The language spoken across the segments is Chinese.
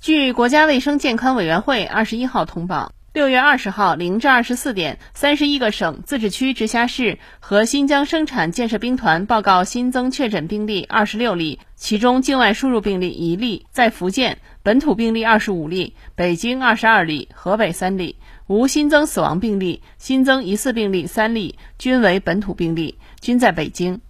据国家卫生健康委员会二十一号通报，六月二十号零至二十四点，三十一个省、自治区、直辖市和新疆生产建设兵团报告新增确诊病例二十六例，其中境外输入病例一例，在福建；本土病例二十五例，北京二十二例，河北三例，无新增死亡病例，新增疑似病例三例，均为本土病例，均在北京。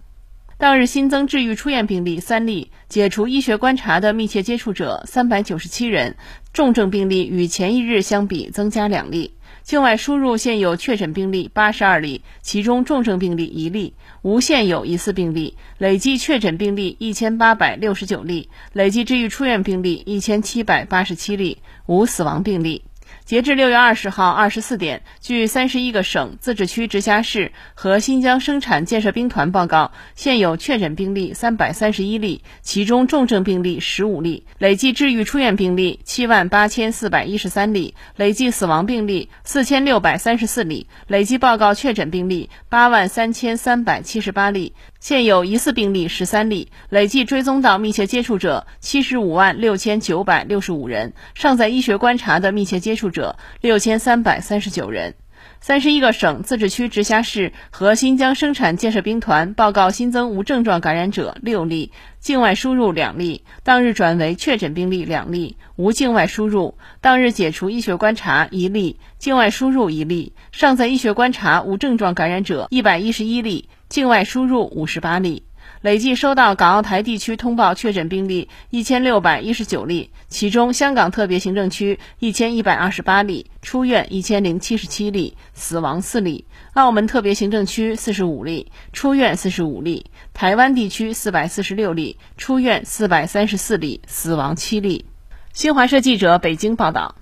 当日新增治愈出院病例三例，解除医学观察的密切接触者三百九十七人，重症病例与前一日相比增加两例。境外输入现有确诊病例八十二例，其中重症病例一例，无现有疑似病例。累计确诊病例一千八百六十九例，累计治愈出院病例一千七百八十七例，无死亡病例。截至六月二十号二十四点，据三十一个省、自治区、直辖市和新疆生产建设兵团报告，现有确诊病例三百三十一例，其中重症病例十五例，累计治愈出院病例七万八千四百一十三例，累计死亡病例四千六百三十四例，累计报告确诊病例八万三千三百七十八例。现有疑似病例十三例，累计追踪到密切接触者七十五万六千九百六十五人，尚在医学观察的密切接触者者六千三百三十九人。三十一个省、自治区、直辖市和新疆生产建设兵团报告新增无症状感染者六例，境外输入两例，当日转为确诊病例两例，无境外输入。当日解除医学观察一例，境外输入一例，尚在医学观察无症状感染者一百一十一例，境外输入五十八例。累计收到港澳台地区通报确诊病例一千六百一十九例，其中香港特别行政区一千一百二十八例，出院一千零七十七例，死亡四例；澳门特别行政区四十五例，出院四十五例；台湾地区四百四十六例，出院四百三十四例，死亡七例。新华社记者北京报道。